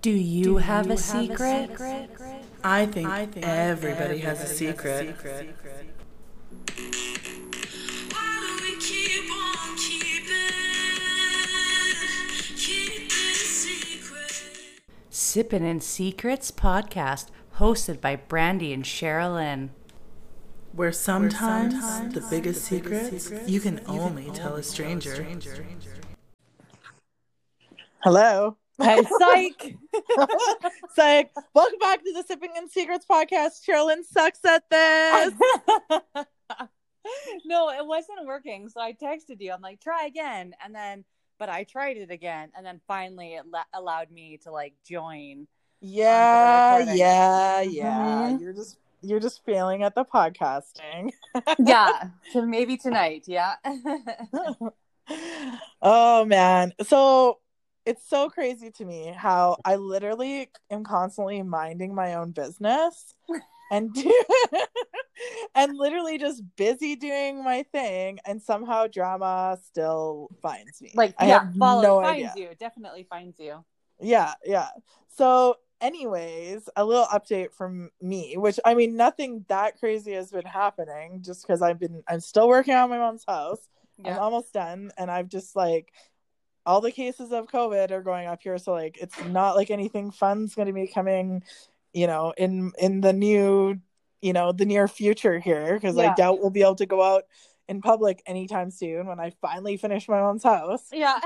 Do you, have, a, secret? I think, everybody, has, a secret. Sippin' in Secrets podcast, hosted by Brandy and Sherilyn. Where sometimes, the biggest secrets you can only tell a stranger. Hello. Hey, psych. Psych. Welcome back to the Sipping and Secrets podcast. Sherilyn sucks at this. no, it wasn't working. So I texted you. I'm like, try again. And then, but I tried it again. And then finally it la- allowed me to like join. yeah, yeah, yeah. Mhm. You're just you're just failing at the podcasting. yeah. So maybe tonight. Yeah. oh man. So it's so crazy to me how I literally am constantly minding my own business and do and literally just busy doing my thing and somehow drama still finds me. like, I yeah, have follow, no finds idea. you. Definitely finds you. Yeah, yeah. So, anyways, a little update from me, which I mean, nothing that crazy has been happening just because I've been, I'm still working on my mom's house. I'm almost done, and I've just like, all the cases of COVID are going up here. So, like, it's not like anything fun's going to be coming, you know, in in the new, you know, the near future here because I doubt we'll be able to go out in public anytime soon when I finally finish my mom's house Yeah.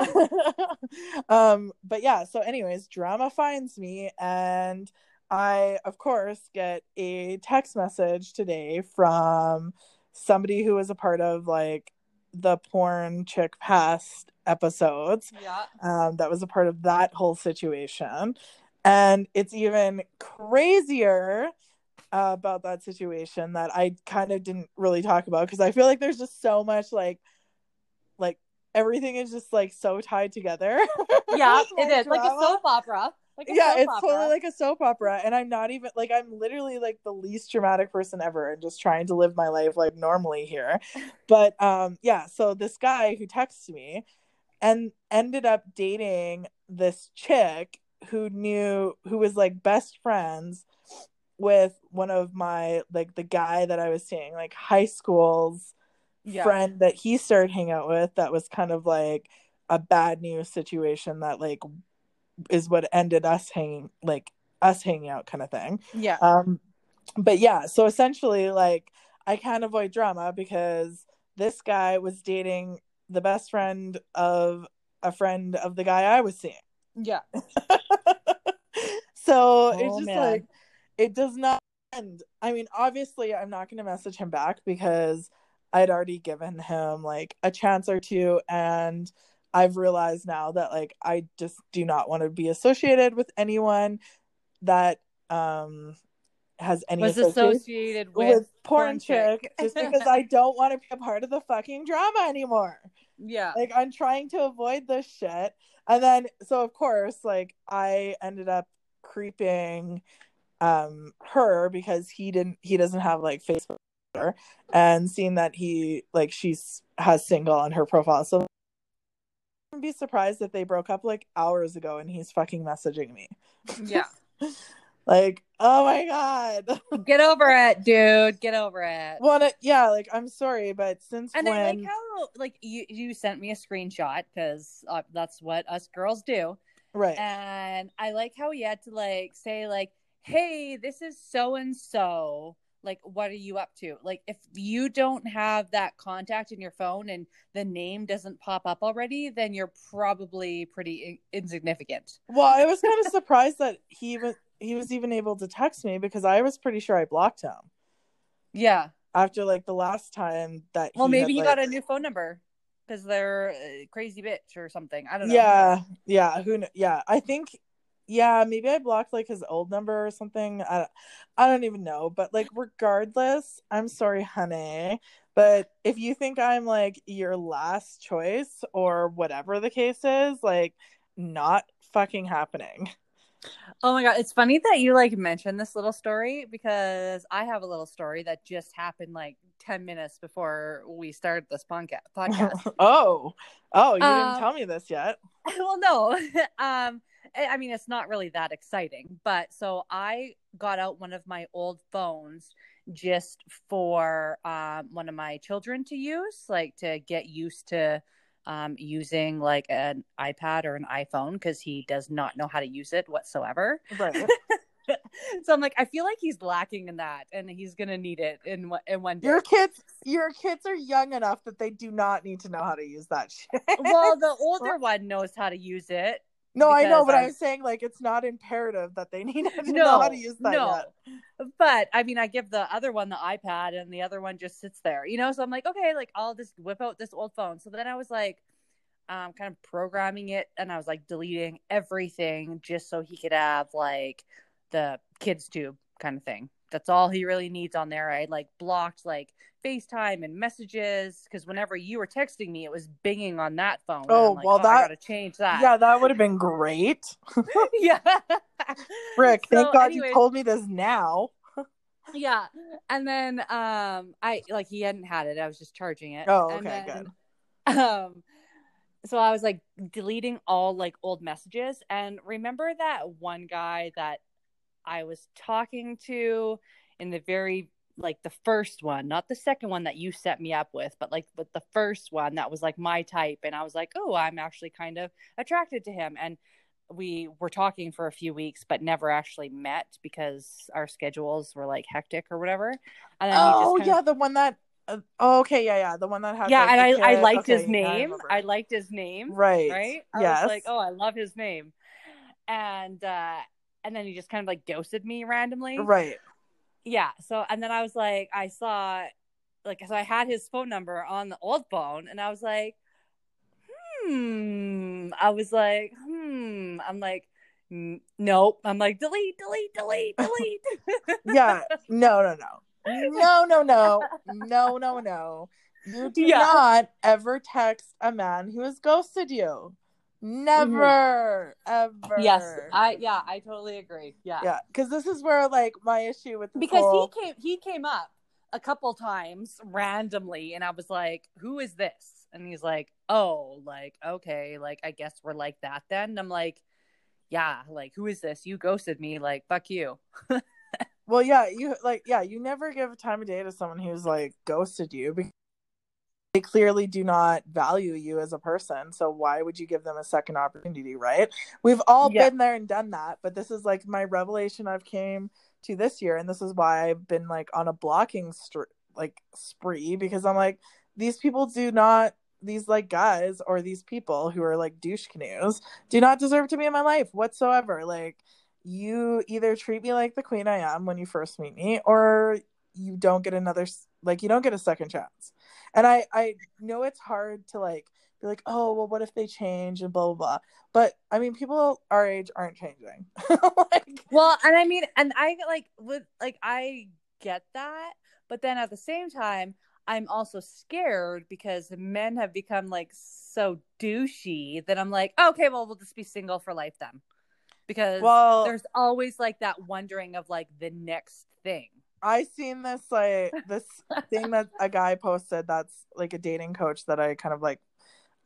um but yeah so anyways drama finds me and i of course get a text message today from somebody who was a part of like the porn chick past episodes yeah. um, that was a part of that whole situation. And it's even crazier uh, about that situation that I kind of didn't really talk about because I feel like there's just so much like, like everything is just like so tied together. Yeah. It is like a soap opera. Like a Yeah, it's opera. totally like a soap opera, and I'm not even like I'm literally like the least dramatic person ever, and just trying to live my life like normally here. But um, yeah, so this guy who texts me, and ended up dating this chick who knew who was like best friends with one of my like the guy that I was seeing like high school's Yeah. friend that he started hanging out with that was kind of like a bad news situation that like is what ended us hanging like us hanging out kind of thing Yeah. um but yeah so essentially like i can't avoid drama because this guy was dating the best friend of a friend of the guy i was seeing Yeah. so Oh, it's just man. like it does not end i mean obviously i'm not going to message him back because i'd already given him like a chance or two and i've realized now that like i just do not want to be associated with anyone that um has any Was associated with, with, porn, porn chick, chick. just because i don't want to be a part of the fucking drama anymore yeah. like i'm trying to avoid this shit and then so of course like i ended up creeping um her because he didn't he doesn't have like facebook and seeing that he like she's has single on her profile so I wouldn't be surprised if they broke up like hours ago and he's fucking messaging me Yeah. like oh my god Get over it, dude. Get over it. well yeah like i'm sorry but since and when I like how like you you sent me a screenshot because uh, that's what us girls do. right And I like how he had to like say like, "Hey, this is so and so. Like, what are you up to?" Like, if you don't have that contact in your phone and the name doesn't pop up already, then you're probably pretty in- insignificant. Well, I was kind of surprised that he even he was even able to text me because I was pretty sure I blocked him Yeah. after like the last time that. Well, maybe had, he got a new phone number because they're a crazy bitch or something. I don't know. Yeah, yeah. Who? kn- Yeah, I think. Yeah, maybe I blocked like his old number or something. I, I don't even know. But like, regardless, I'm sorry, honey. But if you think I'm like your last choice or whatever the case is, like, not fucking happening. Oh my god, it's funny that you like mentioned this little story because I have a little story that just happened like 10 minutes before we started this podca- podcast. oh, oh, you Um, didn't tell me this yet. well, no. um I I mean, it's not really that exciting, but so I got out one of my old phones just for um, one of my children to use, like to get used to um, using like an iPad or an iPhone because he does not know how to use it whatsoever. Right. so I'm like, I feel like he's lacking in that, and he's gonna need it in in one day. Your kids, your kids are young enough that they do not need to know how to use that shit. well, the older one knows how to use it. No, I know, but I- I'm saying like it's not imperative that they need to No, know how to use that no. yet. But I mean, I give the other one the iPad, and the other one just sits there, you know. So I'm like, okay, like I'll just whip out this old phone. So then I was like, um, kind of programming it, and I was like deleting everything just so he could have like the kids tube kind of thing. That's all he really needs on there. I like blocked like FaceTime and messages because whenever you were texting me, it was binging on that phone. Oh, like, well, I that- gotta change that. Yeah, that would have been great. yeah. Rick, thank God anyways- you told me this now. yeah and then um i like he hadn't had it i was just charging it Oh, okay, then, um so i was like deleting all like old messages and remember that one guy that i was talking to in the very like the first one not the second one that you set me up with but like with the first one that was like my type and i was like oh i'm actually kind of attracted to him and we were talking for a few weeks but never actually met because our schedules were like hectic or whatever and then he just Oh yeah, of- the one that. Uh, oh, okay, yeah, yeah, the one that had. yeah like, and i i liked Okay, his yeah, I name. I, liked his name Right. right i Yes. was like oh i love his name and uh and then he just kind of like ghosted me randomly Right. Yeah so and then i was like i saw like so i had his phone number on the old phone and i was like hmm i was like hmm i'm like nope i'm like delete delete delete delete Yeah. No, no, no. No, no, no. No, no, no. You do Yeah. not ever text a man who has ghosted you. Never, ever. Mm-hmm. yes i yeah i totally agree yeah, Yeah, because this is where like my issue with because whole- he came he came up a couple times randomly and i was like who is this? And he's like oh like okay like i guess we're like that then. And i'm like yeah like who is this? You ghosted me like fuck you. Well, yeah, you like yeah, you never give a time of day to someone who's like ghosted you because they clearly do not value you as a person. So why would you give them a second opportunity, right? We've all Yeah. been there and done that, but this is like my revelation I've came to this year and this is why I've been like on a blocking str- like spree because I'm like these people do not these like guys or these people who are like douche canoes do not deserve to be in my life whatsoever. Like you either treat me like the queen I am when you first meet me, or you don't get another like you don't get a second chance. And I I know it's hard to like be like, oh well, what if they change and blah blah blah. But I mean, people our age aren't changing. like, well and i mean and i like with like i get that but then at the same time i'm also scared because men have become like so douchey that i'm like okay well we'll just be single for life then because well, there's always like that wondering of like the next thing. I seen this like this thing that a guy posted that's like a dating coach that I kind of like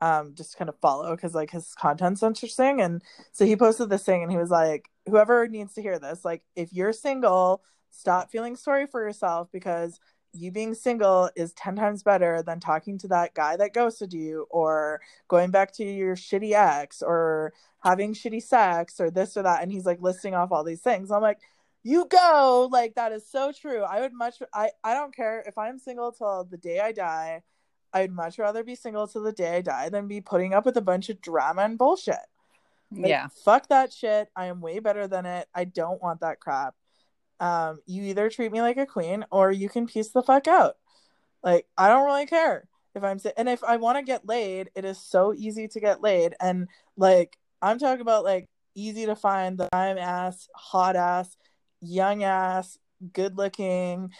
um just kind of follow because like his content's interesting. And so he posted this thing and he was like whoever needs to hear this like if you're single stop feeling sorry for yourself because you being single is 10 times better than talking to that guy that ghosted you or going back to your shitty ex or having shitty sex or this or that. And he's like listing off all these things. I'm like you go. Like that is so true. I would much i i don't care. If i'm single till the day i die i'd much rather be single till the day i die than be putting up with a bunch of drama and bullshit. Like, yeah. fuck that shit. I am way better than it. I don't want that crap. Um you either treat me like a queen or you can piece the fuck out. Like i don't really care if i'm si- and if i want to get laid it is so easy to get laid. And like i'm talking about like easy to find the i'm ass hot ass young ass good looking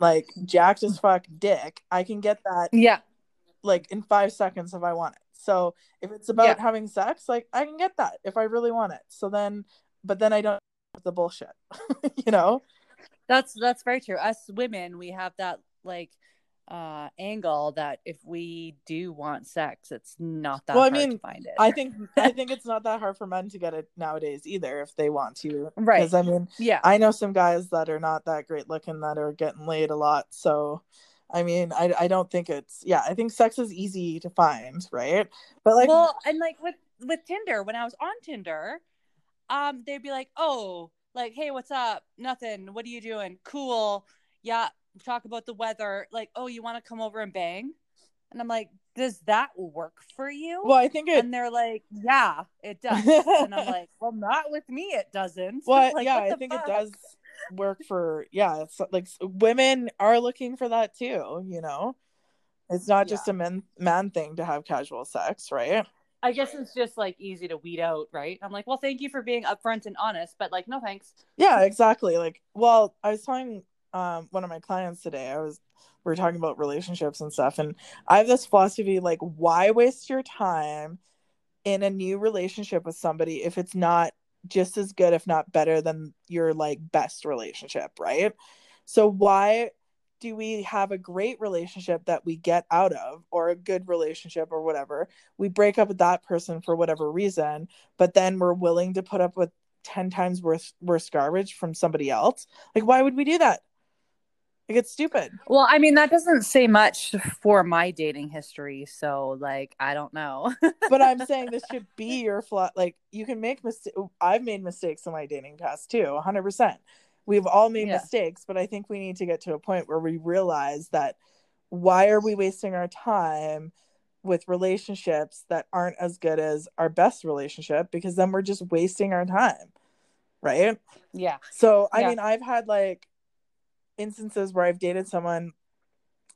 like jacked as fuck dick i can get that Yeah. like in five seconds if I want it. So if it's about Yeah. having sex, like I can get that if I really want it. So then, but then I don't have the bullshit, you know? That's that's very true. Us women, we have that like uh angle that if we do want sex, it's not that Well, I mean, to find it. I think I think it's not that hard for men to get it nowadays either if they want to. Right. Because I mean, yeah. I know some guys that are not that great looking that are getting laid a lot. So, I mean, I I don't think it's yeah. I think sex is easy to find, right? But like, well, and like with with Tinder, when I was on Tinder, um, they'd be like, "Oh, like, hey, what's up? Nothing. What are you doing? Cool. Yeah, talk about the weather. Like, oh, you want to come over and bang?" And I'm like, "Does that work for you?" well, I think it. and they're like, "Yeah, it does." and I'm like, "Well, not with me. It doesn't." Well, Like, yeah, I think fuck? it does work for yeah. It's like women are looking for that too. You know, it's not just Yeah. a man man thing to have casual sex, right? I guess it's just like easy to weed out, right? I'm like, "Well, thank you for being upfront and honest, but like, no thanks." Yeah, exactly. Like, well, I was telling um one of my clients today. I was we were talking about relationships and stuff, and I have this philosophy like, why waste your time in a new relationship with somebody if it's not just as good, if not better, than your like best relationship, right? So why do we have a great relationship that we get out of or a good relationship or whatever we break up with that person for whatever reason but then we're willing to put up with 10 times worse worse garbage from somebody else like why would we do that like it's stupid Well, I mean, that doesn't say much for my dating history, so like, I don't know. but i'm saying this should be your flaw like you can make mistakes i've made mistakes in my dating past too 100% we've all made Yeah. mistakes but i think we need to get to a point where we realize that why are we wasting our time with relationships that aren't as good as our best relationship because then we're just wasting our time right yeah. So I Yeah. mean, I've had like instances where I've dated someone.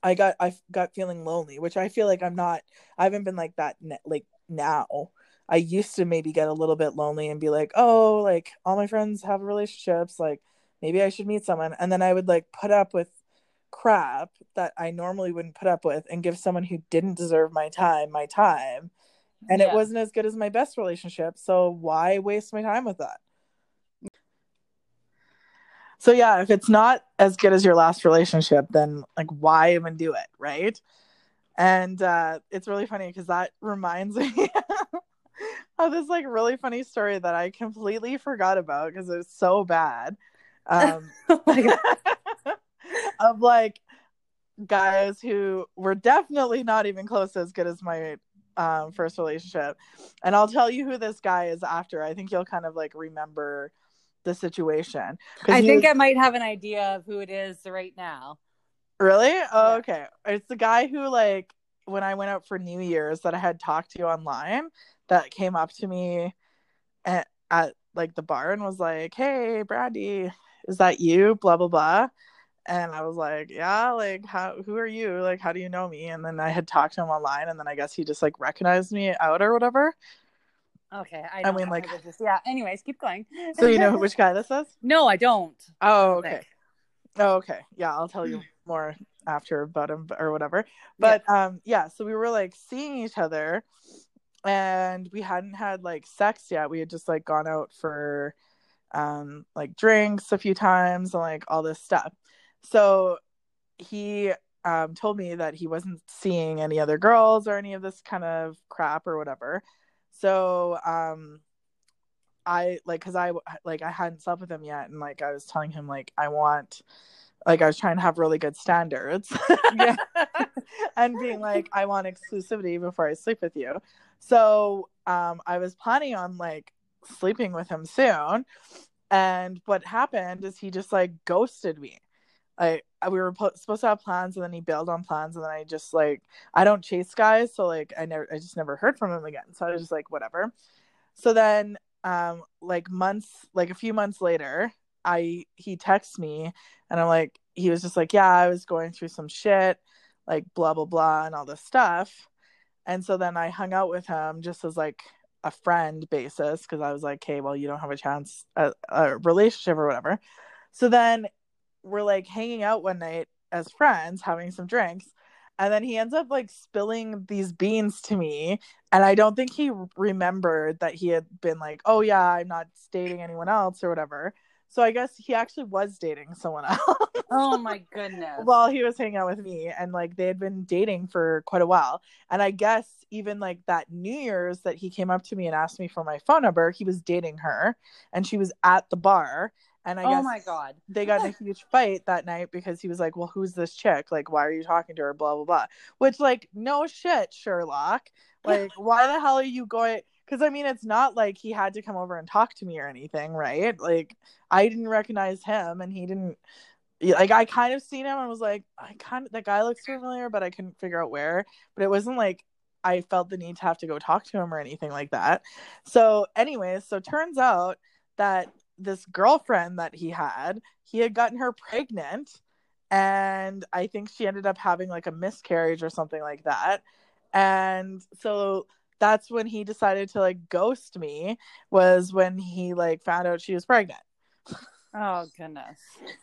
I got I got feeling lonely, which I feel like I'm not. I haven't been like that ne- like now. I used to maybe get a little bit lonely and be like, oh, like all my friends have relationships, like maybe I should meet someone, and then I would like put up with crap that I normally wouldn't put up with and give someone who didn't deserve my time my time, and it wasn't as good as my best relationship. So why waste my time with that? So yeah, if it's not as good as your last relationship, then like why even do it, right? And uh it's really funny because that reminds me of this like really funny story that I completely forgot about because it was so bad. Um of like guys who were definitely not even close to as good as my um first relationship. And I'll tell you who this guy is after. I think you'll kind of like remember the situation. I think I might have an idea of who it is right now. Really? Oh, Yeah. okay. It's the guy who like when I went out for New Year's that I had talked to online that came up to me at, at like the bar and was like, "Hey, Brandy, is that you?" blah blah blah. And I was like, "Yeah, like how who are you? Like how do you know me?" And then I had talked to him online and then I guess he just like recognized me out or whatever. Okay, I, I mean, like- is. yeah. Anyways, keep going. So you know which guy this is? no, I don't. Oh, okay. Oh, okay. Yeah, I'll tell you more after about him or whatever. But um yeah, so we were like seeing each other and we hadn't had like sex yet. We had just like gone out for um like drinks a few times and like all this stuff. So he um told me that he wasn't seeing any other girls or any of this kind of crap or whatever. So um I like because I like I hadn't slept with him yet, and like I was telling him like I want, like I was trying to have really good standards, Yeah. and being like I want exclusivity before I sleep with you. So um, I was planning on like sleeping with him soon, and what happened is he just like ghosted me. Like we were po- supposed to have plans, and then he bailed on plans, and then I just like I don't chase guys, so like I never I just never heard from him again. So I was just like whatever. So then um like months like a few months later i he texts me and i'm like he was just like yeah i was going through some shit like blah blah blah and all this stuff and so then i hung out with him just as like a friend basis because i was like okay well you don't have a chance a relationship or whatever so then we're like hanging out one night as friends having some drinks and then he ends up like spilling these beans to me and i don't think he remembered that he had been like oh yeah i'm not dating anyone else or whatever So I guess he actually was dating someone else. Oh my goodness. while he was hanging out with me and like they had been dating for quite a while and i guess even like that new year's that he came up to me and asked me for my phone number he was dating her and she was at the bar and i oh guess my god. they got in a huge fight that night because he was like well who's this chick like why are you talking to her blah blah blah which like no shit sherlock like why the hell are you going because i mean it's not like he had to come over and talk to me or anything right like i didn't recognize him and he didn't like I kind of seen him and was like, I kind of that guy looks familiar, but I couldn't figure out where. But it wasn't like I felt the need to have to go talk to him or anything like that. So, anyways, so turns out that this girlfriend that he had, he had gotten her pregnant, and I think she ended up having like a miscarriage or something like that. And so that's when he decided to like ghost me was when he like found out she was pregnant. Oh goodness.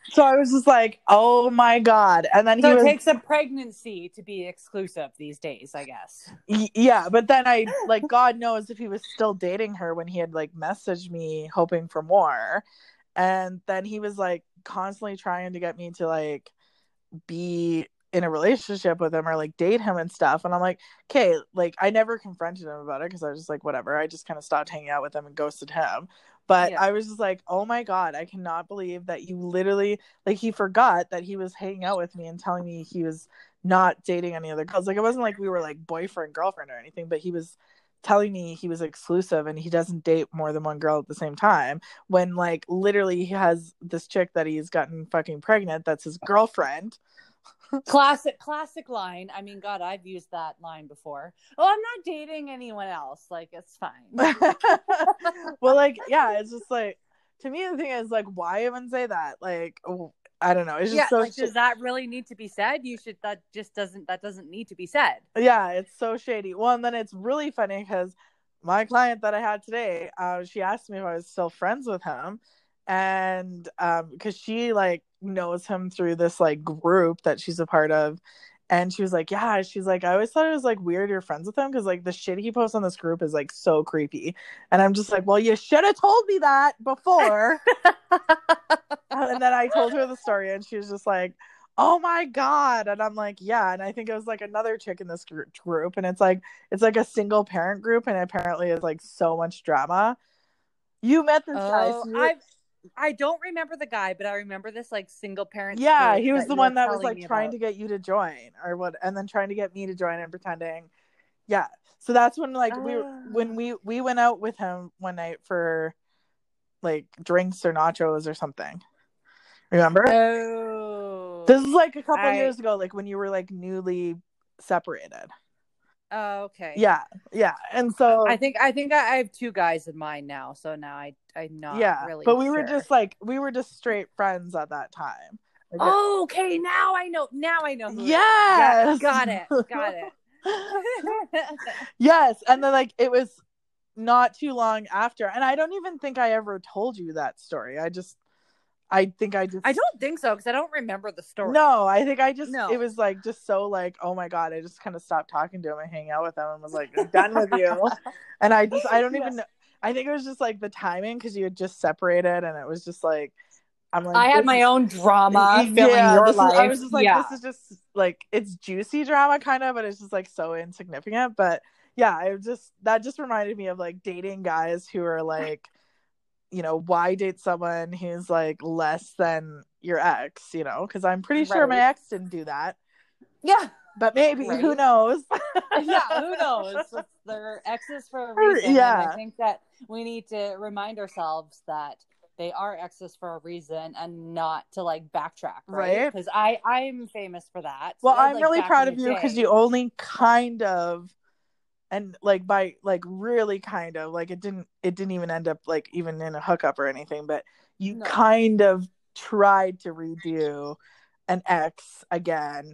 So I was just like, oh my god. And then So he it was takes a pregnancy to be exclusive these days, I guess. Y- yeah, but then I like God knows if he was still dating her when he had like messaged me hoping for more. And then he was like constantly trying to get me to like be in a relationship with him or like date him and stuff. And I'm like, okay, like I never confronted him about it because I was just like, whatever. I just kind of stopped hanging out with him and ghosted him. But Yeah. I was just like, oh my God, I cannot believe that you literally like he forgot that he was hanging out with me and telling me he was not dating any other girls. Like it wasn't like we were like boyfriend, girlfriend or anything, but he was telling me he was exclusive and he doesn't date more than one girl at the same time when like literally he has this chick that he's gotten fucking pregnant that's his girlfriend Classic classic line. I mean, God, I've used that line before. Oh, I'm not dating anyone else. Like it's fine. well like yeah it's just like to me the thing is like why even say that like oh, i don't know it's just yeah, so like does that really need to be said? You should that just doesn't that doesn't need to be said. yeah it's so shady well and then it's really funny because my client that i had today uh, she asked me if i was still friends with him and um because she like knows him through this like group that she's a part of and she was like yeah she's like i always thought it was like weird you're friends with him because like the shit he posts on this group is like so creepy and i'm just like well you should have told me that before and then I told her the story, and she was just like, "Oh my god!" And I'm like, "Yeah." And I think it was like another chick in this group, and it's like it's like a single parent group, and apparently it's like so much drama. You met this guy, Oh, so you- I don't remember the guy, but I remember this like single parent. yeah, he was the one that was like trying about. to get you to join, or what, and then trying to get me to join and pretending. Yeah, so that's when like we Ah. when we we went out with him one night for like drinks or nachos or something. Remember? Oh, This is like a couple I- years ago, like when you were like newly separated. Oh, okay. Yeah, yeah. And so I think I think I, I have two guys in mind now, so now I I'm not yeah, really. but we were just like we were just straight friends at that time. Like, Oh, okay. Now I know. Now I know. Who it is. Yes! Got, got it. Got it. yes, and then like it was not too long after, and I don't even think I ever told you that story. I just, I think I just, I don't think so because I don't remember the story. No, I think I just No. it was like just so like oh my god I just kind of stopped talking to him and hang out with him and was like I'm done with you and I just I don't even know I think it was just like the timing because you had just separated and it was just like I'm like I had my is- own drama filling yeah, your this is- I was just like yeah. this is just like it's juicy drama kind of but it's just like so insignificant but yeah I just that just reminded me of like dating guys who are like you know why date someone who's like less than your ex you know because i'm pretty sure my ex didn't do that yeah. but maybe who knows yeah, who knows? They're exes for a reason. and Yeah. I think that we need to remind ourselves that they are exes for a reason and not to like backtrack, right? Right. Because I I'm famous for that. well Uh, i'm like, really proud of you because you only kind of and like by like really kind of like it didn't it didn't even end up like even in a hookup or anything but you No. kind of tried to redo an ex again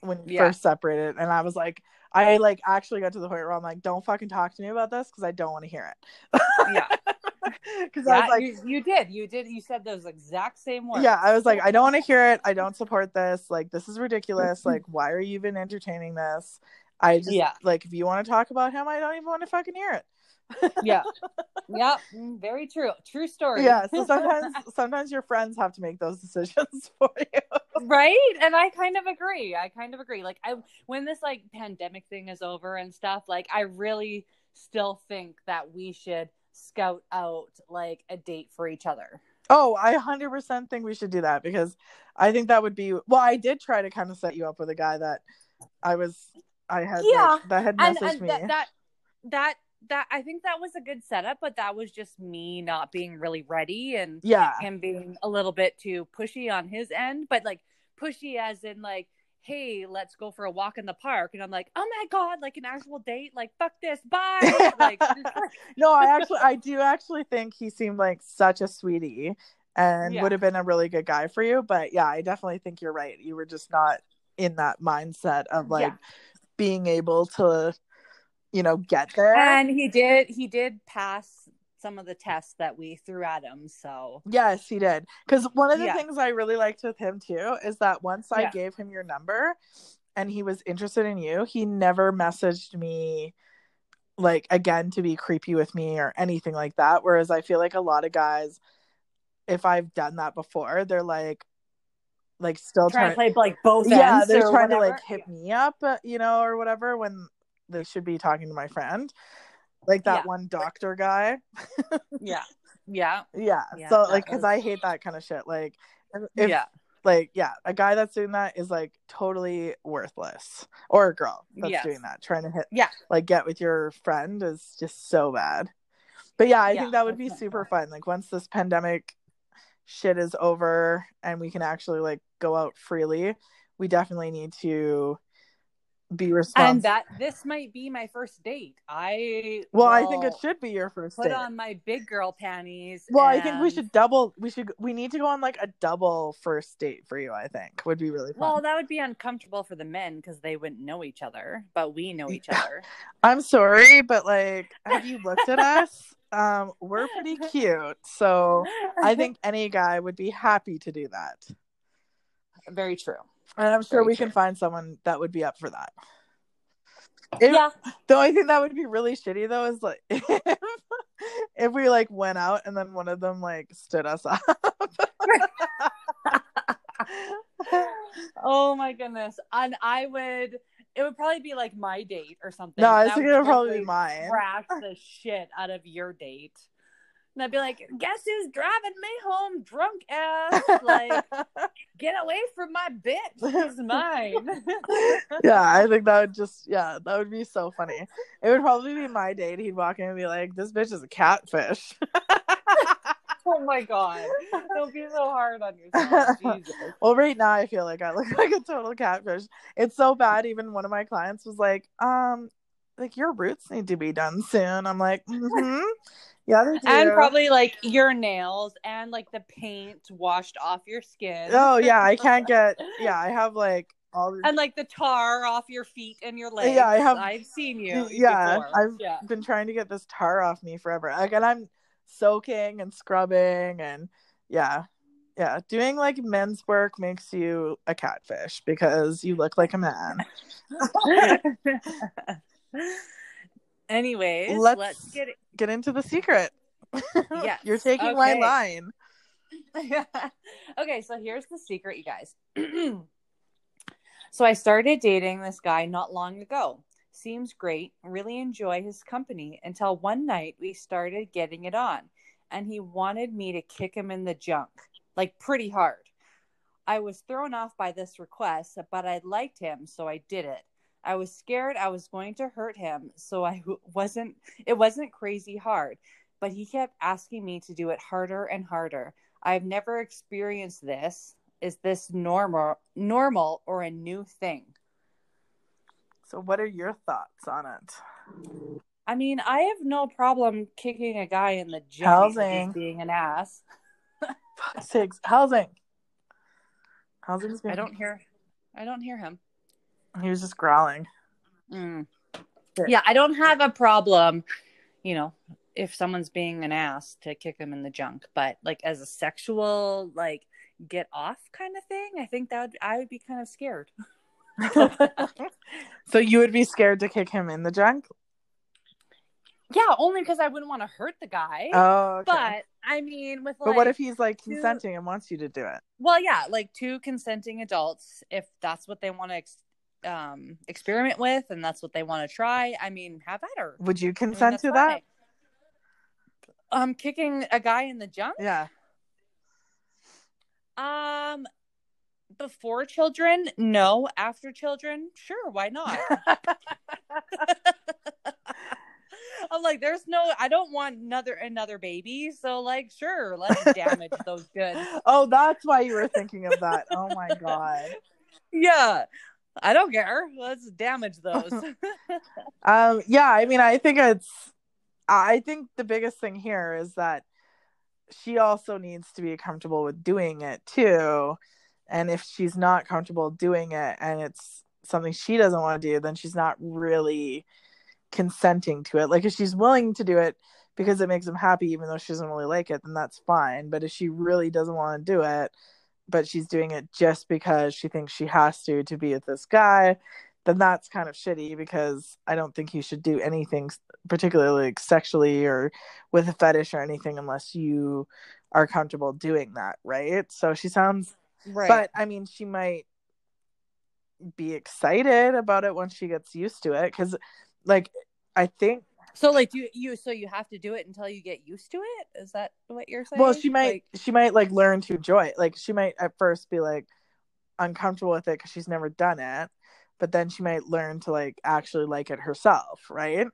when you Yeah. first separated and i was like i like actually got to the point where i'm like don't fucking talk to me about this because i don't want to hear it Yeah. because i was like you, you did. You did. You said those exact same words. yeah i was like i don't want to hear it i don't support this like this is ridiculous like why are you even entertaining this i just Yeah. like if you want to talk about him i don't even want to fucking hear it yeah. Yep. Mm, Very true. True story. Yeah. So sometimes sometimes your friends have to make those decisions for you. right and i kind of agree i kind of agree like i when this like pandemic thing is over and stuff like i really still think that we should scout out like a date for each other Oh, I 100% think we should do that because I think that would be well, I did try to kind of set you up with a guy that I was I had Yeah. like, that had and, and me. that, that that that i think that was a good setup but that was just me not being really ready and yeah. him being a little bit too pushy on his end but like pushy as in like hey let's go for a walk in the park and i'm like oh my god like an actual date like fuck this bye like no, I actually I do actually think he seemed like such a sweetie and Yeah. would have been a really good guy for you, but yeah, I definitely think you're right. You were just not in that mindset of like Yeah. Being able to you know get there. and he did he did pass some of the tests that we threw at him so Yes, he did. Because one of the Yeah. things I really liked with him too is that once I Yeah. gave him your number and he was interested in you, he never messaged me like again to be creepy with me or anything like that. Whereas I feel like a lot of guys, if I've done that before, they're like, like still trying trying, to play like both yeah, ends they're trying to like hit me up, uh, you know, or whatever when they should be talking to my friend, like that Yeah. one doctor guy. yeah yeah Yeah. Yeah, so like, because was- I hate that kind of shit. Like, if, yeah like yeah a guy that's doing that is like totally worthless or a girl that's Yes. doing that trying to hit Yeah. like get with your friend is just so bad but yeah i Yeah, think that would be super fun like once this pandemic shit is over and we can actually like go out freely we definitely need to be responsible and that this might be my first date. I well i think it should be your first put date. on my big girl panties well i think we should double we should we need to go on like a double first date for you i think would be really fun. well that would be uncomfortable for the men because they wouldn't know each other but we know each other. I'm sorry, but like, have you looked at us? Um, we're pretty cute, so I think any guy would be happy to do that, very true and I'm sure Very we true. can find someone that would be up for that. If- yeah The only thing that would be really shitty though is like if, if we like went out and then one of them like stood us up. oh my goodness and i would it would probably be like my date or something no, I was thinking it would probably be mine. trash the shit out of your date and i'd be like guess who's driving me home drunk ass like get away from my bitch she's mine yeah, I think that would just yeah, that would be so funny. It would probably be my date. He'd walk in and be like, "This bitch is a catfish." Oh my god don't be so hard on yourself jesus well, right now I feel like I look like a total catfish. It's so bad. Even one of my clients was like, "Um, like your roots need to be done soon." I'm like, mm-hmm. "Yeah, they do." and probably like your nails and like the paint washed off your skin oh yeah, I can't get. Yeah, I have like all. The, and like the tar off your feet and your legs. Yeah, I have- I've seen you. yeah, before. I've yeah. been trying to get this tar off me forever. Like, and I'm soaking and scrubbing and yeah. Yeah, doing like men's work makes you a catfish because you look like a man. Anyways, Let's- let's, get Get into the secret. Yeah, You're taking my line. okay, so here's the secret, you guys. so I started dating this guy not long ago. Seems great. Really enjoy his company until one night we started getting it on, and he wanted me to kick him in the junk, like pretty hard. I was thrown off by this request, but I liked him, so I did it. I was scared I was going to hurt him, so I wasn't it wasn't crazy hard, but he kept asking me to do it harder and harder. I've never experienced this. Is this normal normal or a new thing? So, what are your thoughts on it? I mean, I have no problem kicking a guy in the junk if Housing. he's being an ass. Sakes. Housing. Housing's been, I don't hear I don't hear him. He was just growling. Mm. Yeah. Yeah, I don't have a problem, you know, if someone's being an ass to kick them in the junk, but like as a sexual like get off kind of thing, I think that would, I would be kind of scared. so, you would be scared to kick him in the junk? Yeah, only because I wouldn't want to hurt the guy. Oh, okay. But I mean, with like, but what if he's like two- consenting and wants you to do it? well, yeah, like two consenting adults, if that's what they want to ex- um, experiment with and that's what they want to try, I mean, have at her. Would you I mean, consent to that? fine. Um, kicking a guy in the junk. Yeah. Um, before children, no. After children, sure, why not? I'm like, there's no, I don't want another another baby, so like, sure, let's damage those goods. oh, that's why you were thinking of that. Oh my god. Yeah, I don't care. Let's damage those. Um, yeah, I mean, I think it's, I think the biggest thing here is that she also needs to be comfortable with doing it too. And if she's not comfortable doing it and it's something she doesn't want to do, then she's not really consenting to it. Like if she's willing to do it because it makes him happy, even though she doesn't really like it, then that's fine. But if she really doesn't want to do it, but she's doing it just because she thinks she has to to be with this guy, then that's kind of shitty because I don't think you should do anything particularly like sexually or with a fetish or anything unless you are comfortable doing that, right? So she sounds right. but I mean she might be excited about it once she gets used to it cuz like I think so like you you so you have to do it until you get used to it? Is that what you're saying? well she might Like, she might like learn to enjoy it. Like she might at first be like uncomfortable with it cuz she's never done it, but then she might learn to like actually like it herself, right?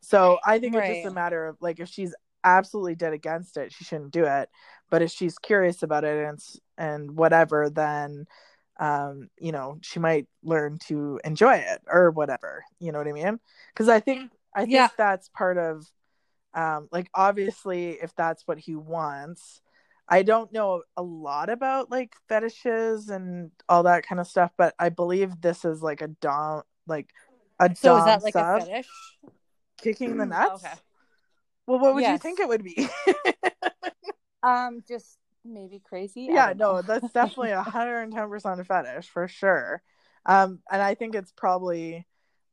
So I think it's just a matter of like if she's absolutely dead against it, she shouldn't do it. But if she's curious about it and and whatever, then um, you know, she might learn to enjoy it or whatever. You know what I mean? Because I think I think Yeah. that's part of um like obviously if that's what he wants. I don't know a lot about like fetishes and all that kind of stuff, but I believe this is like a dom like a so dom is that like sub a fetish? kicking the nuts. Okay. Well, what would you think it would be? Um, just maybe crazy. Yeah, no, that's definitely a hundred and ten percent a fetish for sure. Um, and I think it's probably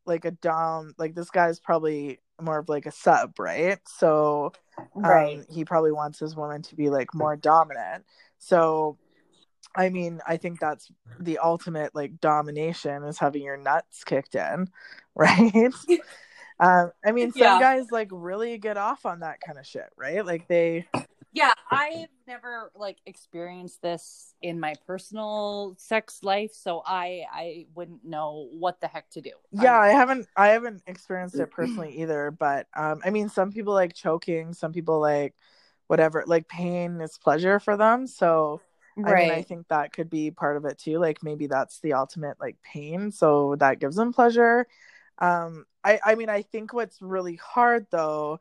like a dom. Like this guy's probably more of like a sub, right? So, um, Right. he probably wants his woman to be like more dominant. So, I mean, I think that's the ultimate like domination is having your nuts kicked in, right? um, I mean, some Yeah. guys like really get off on that kind of shit, right? Like they. Yeah, I've never like experienced this in my personal sex life, so I I wouldn't know what the heck to do. yeah Um, i haven't i haven't experienced it personally either but um i mean some people like choking some people like whatever like pain is pleasure for them so right. i mean i think that could be part of it too like maybe that's the ultimate like pain so that gives them pleasure um i i mean i think what's really hard though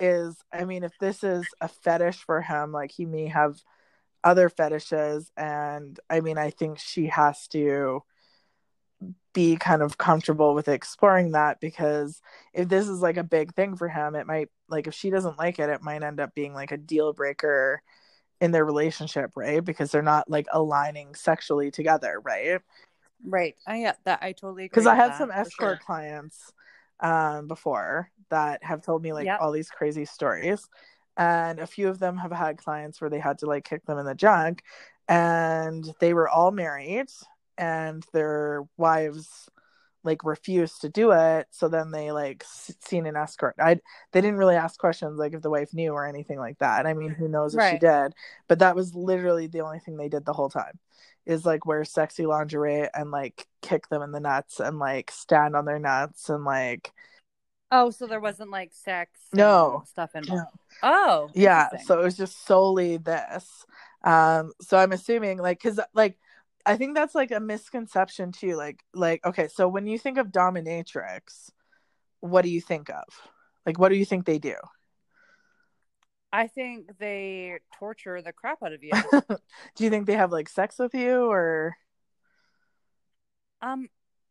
is i mean if this is a fetish for him like he may have other fetishes and i mean i think she has to be kind of comfortable with exploring that because if this is like a big thing for him it might like if she doesn't like it it might end up being like a deal breaker in their relationship right because they're not like aligning sexually together right right. I yeah, that I totally agree. because i have some escort sure. clients um before that have told me like Yep. all these crazy stories. And a few of them have had clients where they had to like kick them in the junk. And they were all married and their wives like refused to do it. So then they like seen an escort. I they didn't really ask questions like if the wife knew or anything like that. I mean who knows if she did? But that was literally the only thing they did the whole time is like wear sexy lingerie and like kick them in the nuts and like stand on their nuts and like Oh, so there wasn't like sex No. stuff involved. Oh. yeah so it was just solely this um so i'm assuming like because like i think that's like a misconception too like like okay so when you think of dominatrix what do you think of like what do you think they do I think they torture the crap out of you. do you think they have like sex with you or Um,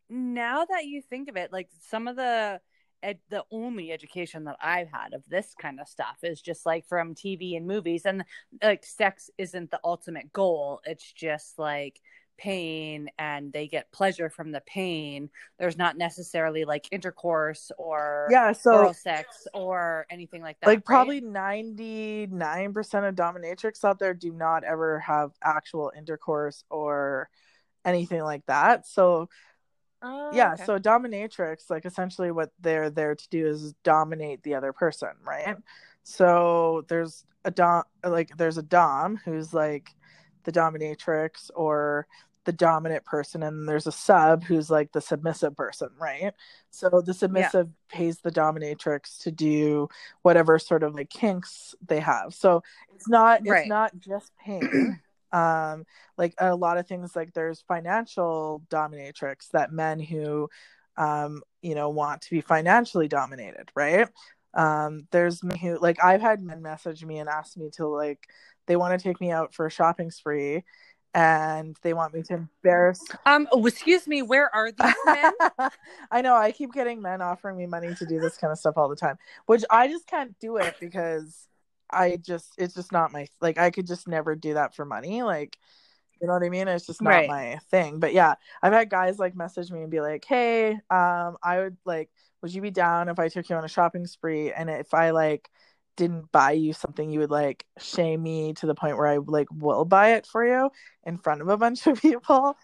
now that you think of it, like some of the ed- the only education that I've had of this kind of stuff is just like from TV and movies, and like sex isn't the ultimate goal. It's just like pain and they get pleasure from the pain. There's not necessarily like intercourse or yeah so oral sex or anything like that. like right? probably 99% of dominatrix out there do not ever have actual intercourse or anything like that so Oh, yeah okay. so dominatrix like essentially what they're there to do is dominate the other person right so there's a dom like there's a dom who's like the dominatrix or the dominant person and there's a sub who's like the submissive person right? So the submissive pays the dominatrix to do whatever sort of like kinks they have. So it's not it's Right. not just pain. Um like a lot of things like there's financial dominatrix that men who um you know want to be financially dominated right? Um there's me who like i've had men message me and ask me to like they want to take me out for a shopping spree and they want me to embarrass Um, oh, excuse me, where are these men? I know I keep getting men offering me money to do this kind of stuff all the time, which I just can't do it because I just it's just not my like I could just never do that for money. Like you know what I mean? It's just not Right. my thing. But yeah, I've had guys like message me and be like, "Hey, um, I would like, would you be down if I took you on a shopping spree and if I like didn't buy you something, you would like shame me to the point where I like will buy it for you in front of a bunch of people."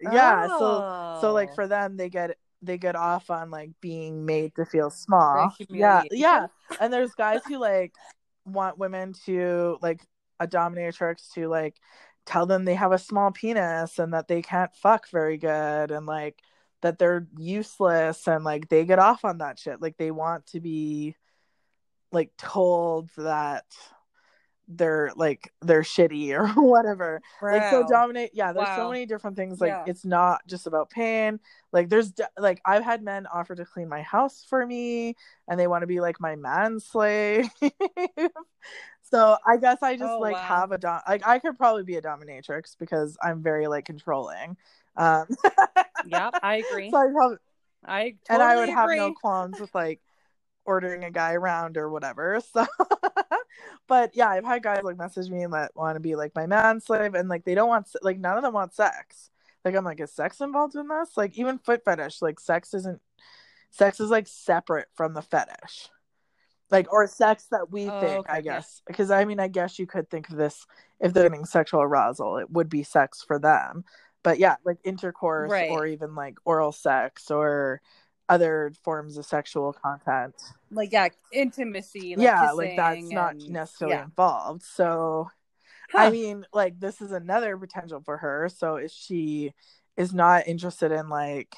Yeah, so so like Oh. for them they get they get off on like being made to feel small yeah yeah and there's guys who like want women to like a dominatrix to like tell them they have a small penis and that they can't fuck very good and like that they're useless and like they get off on that shit like they want to be like told that they're like they're shitty or whatever like so Wow. dominate yeah there's so many different things like Yeah. it's not just about pain like there's like i've had men offer to clean my house for me and they want to be like my man slave so i guess i just Oh, like wow. have a dom like i could probably be a dominatrix because i'm very like controlling um Yep, I agree. so i probably I totally and i would have no qualms with like ordering a guy around or whatever so but yeah i've had guys like message me and that want to be like my man slave and like they don't want like none of them want sex. Like i'm like is sex involved in this? Like even foot fetish like sex isn't sex is like separate from the fetish. Like or sex that we Oh, think okay, i guess because i mean i guess you could think of this if they're getting sexual arousal it would be sex for them. But yeah like intercourse Right. or even like oral sex or other forms of sexual content like yeah, intimacy. Like yeah like that's kissing not necessarily yeah. involved so i mean like this is another potential for her so if she is not interested in like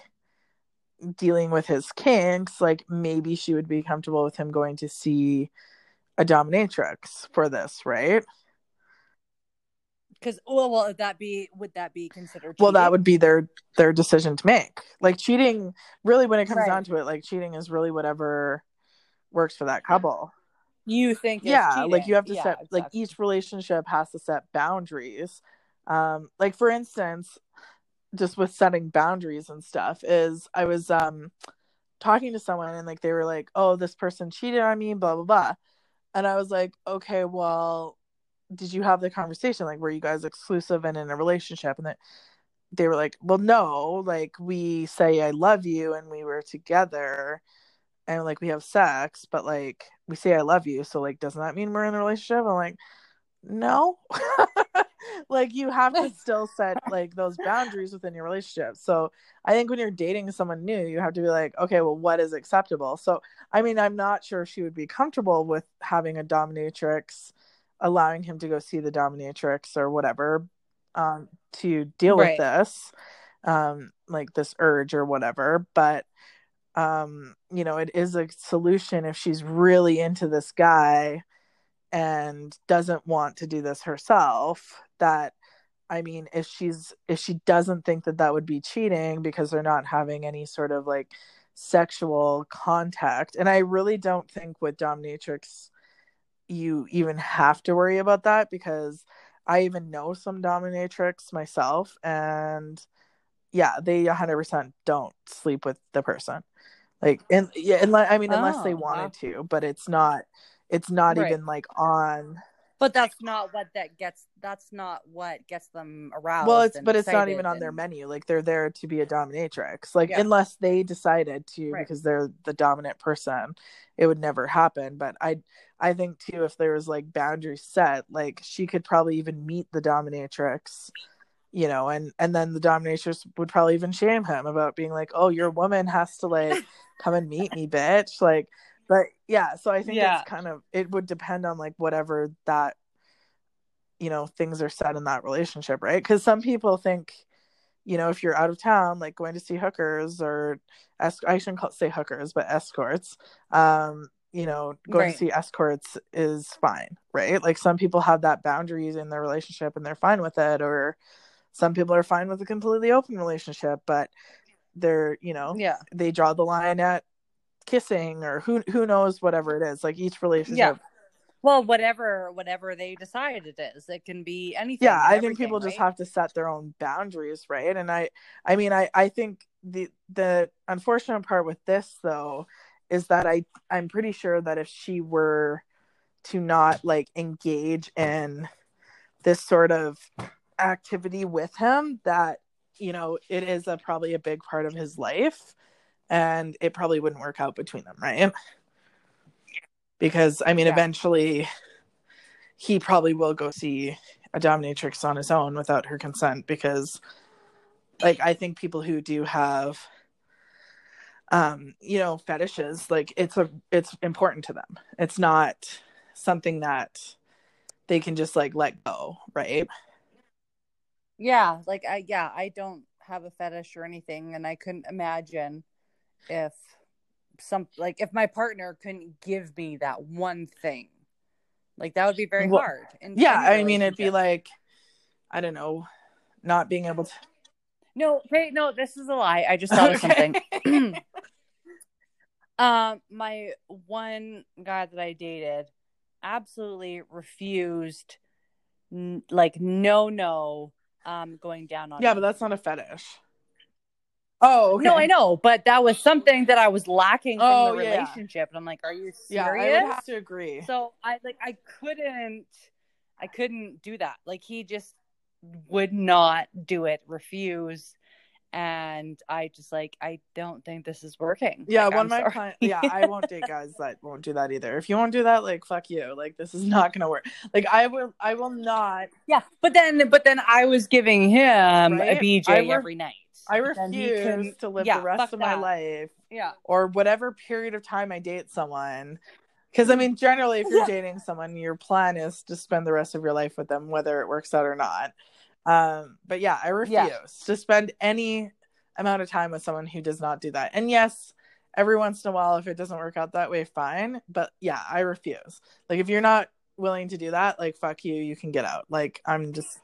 dealing with his kinks like maybe she would be comfortable with him going to see a dominatrix for this right Because well, well, would that be would that be considered? well that would be their their decision to make like cheating really when it comes Right. down to it like cheating is really whatever works for that couple you think? yeah like you have to Yeah, set like each relationship has to set boundaries um like for instance just with setting boundaries and stuff is i was um talking to someone and like they were like oh this person cheated on me blah blah blah and i was like okay well did you have the conversation? Like were you guys exclusive and in a relationship? And that they were like well no like we say i love you and we were together and like we have sex but like we say i love you so like doesn't that mean we're in a relationship? I'm like no. Like you have to still set like those boundaries within your relationship. So i think when you're dating someone new you have to be like okay well what is acceptable? So i mean i'm not sure she would be comfortable with having a dominatrix allowing him to go see the dominatrix or whatever um to deal Right. with this um like this urge or whatever but um you know it is a solution if she's really into this guy and doesn't want to do this herself that i mean if she's if she doesn't think that that would be cheating because they're not having any sort of like sexual contact and i really don't think with dominatrix you even have to worry about that because i even know some dominatrix myself and yeah they 100% don't sleep with the person like and yeah unless i mean unless they Oh, wanted wow. to but it's not it's not Right. even like on But that's not what that gets. That's not what gets them aroused. well it's but it's not even on their menu like they're there to be a dominatrix like Yeah. unless they decided to Right. because they're the dominant person it would never happen but i i think too if there was like boundaries set like she could probably even meet the dominatrix you know and and then the dominatrix would probably even shame him about being like oh your woman has to like come and meet me bitch like but yeah so i think Yeah. it's kind of it would depend on like whatever that you know things are said in that relationship right because some people think you know if you're out of town like going to see hookers or esc- i shouldn't call, say hookers but escorts um you know going Right. to see escorts is fine right like some people have that boundaries in their relationship and they're fine with it or some people are fine with a completely open relationship but they're you know Yeah. they draw the line at kissing or who who knows whatever it is like each relationship Yeah. Well, whatever, whatever they decide it is, it can be anything. yeah i think people just have to set their own boundaries right and i i mean i i think the the unfortunate part with this though is that i i'm pretty sure that if she were to not like engage in this sort of activity with him that you know it is a probably a big part of his life and it probably wouldn't work out between them right? Because i mean Yeah. eventually he probably will go see a dominatrix on his own without her consent because like i think people who do have um you know fetishes like it's a it's important to them. It's not something that they can just like let go right? Yeah, like I yeah, I don't have a fetish or anything, and I couldn't imagine if some like if my partner couldn't give me that one thing. Like that would be very Well, hard. in yeah i mean it'd be like i don't know not being able to No, wait no, this is a lie. I just thought of something. um, my one guy that I dated absolutely refused, n- like no, no, um, going down on. yeah but that's not a fetish oh okay. No, I know, but that was something that I was lacking from Oh, the yeah. relationship, and I'm like, "Are you yeah i serious?" would have to agree So I like I couldn't, I couldn't do that. Like he just would not do it, refuse, and I just like I don't think this is working. Yeah, Like, one I'm of my clients. Yeah, I won't date guys that won't do that either. If you won't do that, like fuck you. Like this is not gonna work. Like I will. I will not. yeah, but then but then I was giving him Right? a BJ every night. I But then he refuse couldn't- to live yeah, the rest of my life Yeah, or whatever period of time I date someone. Because I mean, generally, if you're dating someone, your plan is to spend the rest of your life with them, whether it works out or not. Um, but yeah, I refuse Yeah. to spend any amount of time with someone who does not do that. And yes, every once in a while, if it doesn't work out that way, fine. But yeah, I refuse. Like, if you're not willing to do that, like, fuck you, you can get out. Like, I'm just,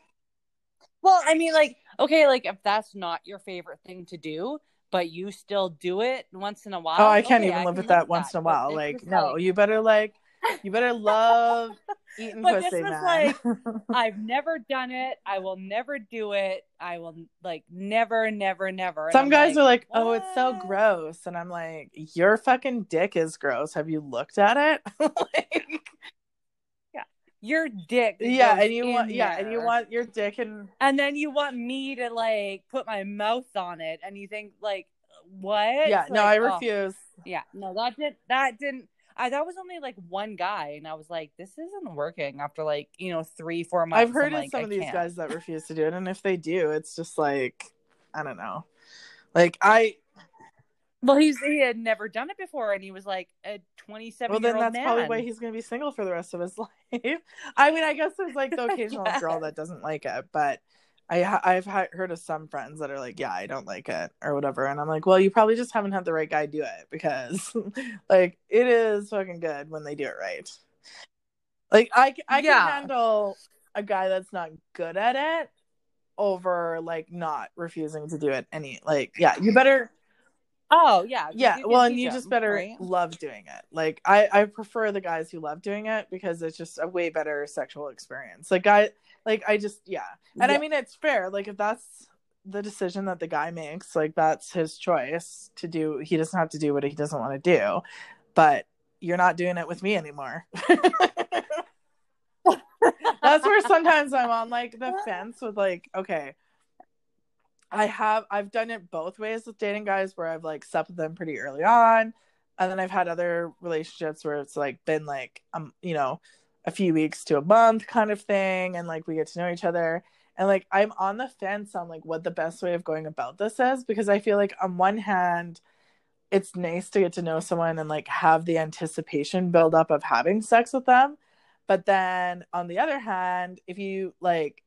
Well, I mean, like, okay, like if that's not your favorite thing to do, but you still do it once in a while. oh, I can't okay, even live with that once in a while. Like, was no, you better, like, you better love eating But this pussy, was man. I've never done it. I will never do it. I will like never, never, never. And Some I'm guys are like, "Oh, "What?" it's so gross," and I'm like, "Your fucking dick is gross. Have you looked at it?" like, Your dick. yeah, and you want, yeah, and you want your dick and and then you want me to like put my mouth on it, and you think like, what? yeah. It's No, like, I oh, refuse. yeah, no, that didn't. that didn't. I that was only like one guy, and I was like, this isn't working. After like you know three, four months, I've heard I'm of like, some I of these can't. guys that refuse to do it, and if they do, it's just like, I don't know. Like I, Well, he's he had never done it before, and he was like a twenty-seven well, year then old that's man. probably why he's gonna be single for the rest of his life. I mean, I guess there's like the occasional Yeah. girl that doesn't like it, but I I've ha- heard of some friends that are like, yeah, I don't like it or whatever, and I'm like, well, you probably just haven't had the right guy do it because like it is fucking good when they do it right. Like I Yeah. can handle a guy that's not good at it over like not refusing to do it any like yeah you better Oh yeah, yeah well and you just better right? love doing it. Like i i prefer the guys who love doing it because it's just a way better sexual experience. Like i like i just yeah. And i mean it's fair. Like if that's the decision that the guy makes like that's his choice to do he doesn't have to do what he doesn't want to do but you're not doing it with me anymore. That's where sometimes I'm on like the fence with like, okay, I have I've done it both ways with dating guys where I've like slept with them pretty early on, and then I've had other relationships where it's like been like um you know a few weeks to a month kind of thing, and like we get to know each other, and like I'm on the fence on like what the best way of going about this is because I feel like on one hand it's nice to get to know someone and like have the anticipation build up of having sex with them. But then on the other hand if you like